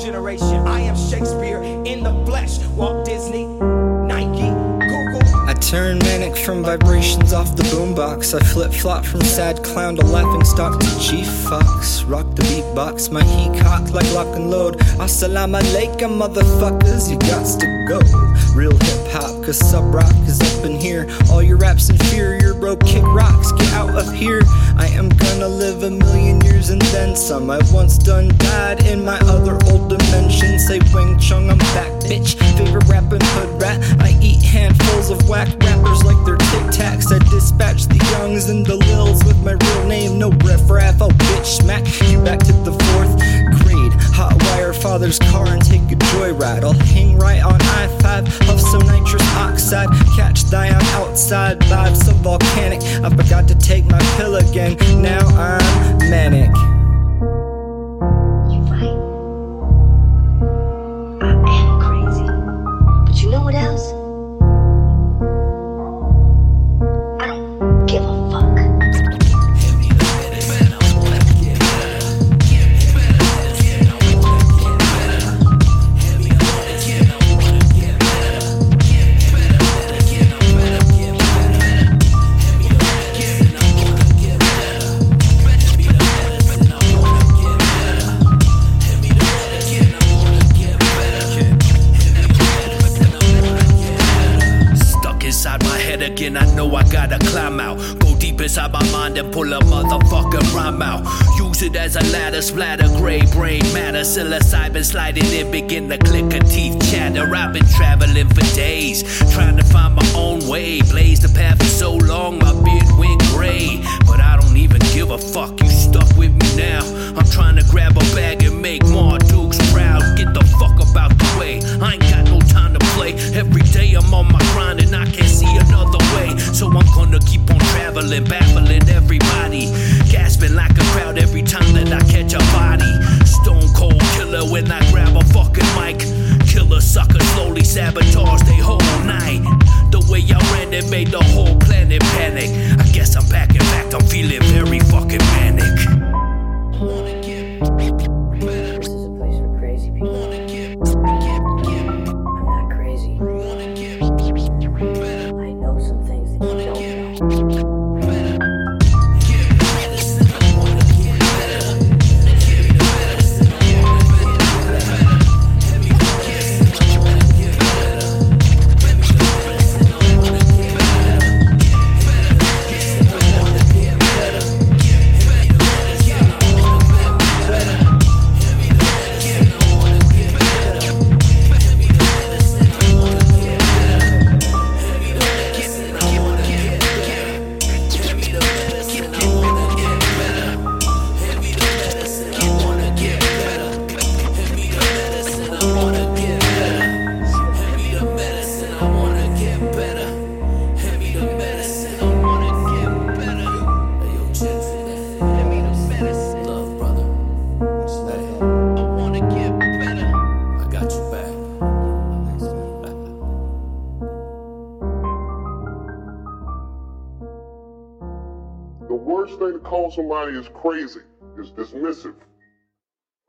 generation. I am Shakespeare in the flesh. Walt Disney, Nike. Google. I turn manic from vibrations off the boombox. I flip flop from sad clown to laughing stock to G fox. Rock the beatbox, my heat cock like lock and load. Assalamu alaikum, motherfuckers, you got to go. Real hip hop, cause Sub Rok is up in here. All your raps inferior then some. I once done died in my other old dimension. Say Wing Chun, I'm back, bitch. Favorite rapping hood rat. I eat handfuls of whack rappers like they're tic tacs. I dispatch the youngs and the lils with my real name. No riff raff, oh bitch, smack you back to the fourth grade. Hot wire father's car and take a joyride. I'll hang right on I 5, huff some nitrous oxide, catch Dion outside. Vibes so volcanic. I forgot to take my pill again. Now I'm manic. Know I gotta climb out. Go deep inside my mind and pull a motherfucking rhyme out. Use it as a ladder, splatter, gray brain matter. Psilocybin sliding in, begin to click a teeth chatter. I've been traveling for days, trying to find my own way. Blaze the path for so long, my traveling, baffling everybody. Gasping like a crowd every time that I catch a body. Stone cold killer when I grab a fucking mic. Killer sucker slowly sabotage they whole night. The way I ran it made the whole planet panic. Somebody is crazy, is dismissive.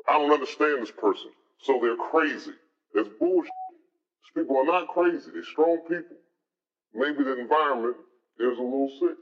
I don't understand this person, so they're crazy. It's bullshit. These people are not crazy, they're strong people. Maybe the environment is a little sick.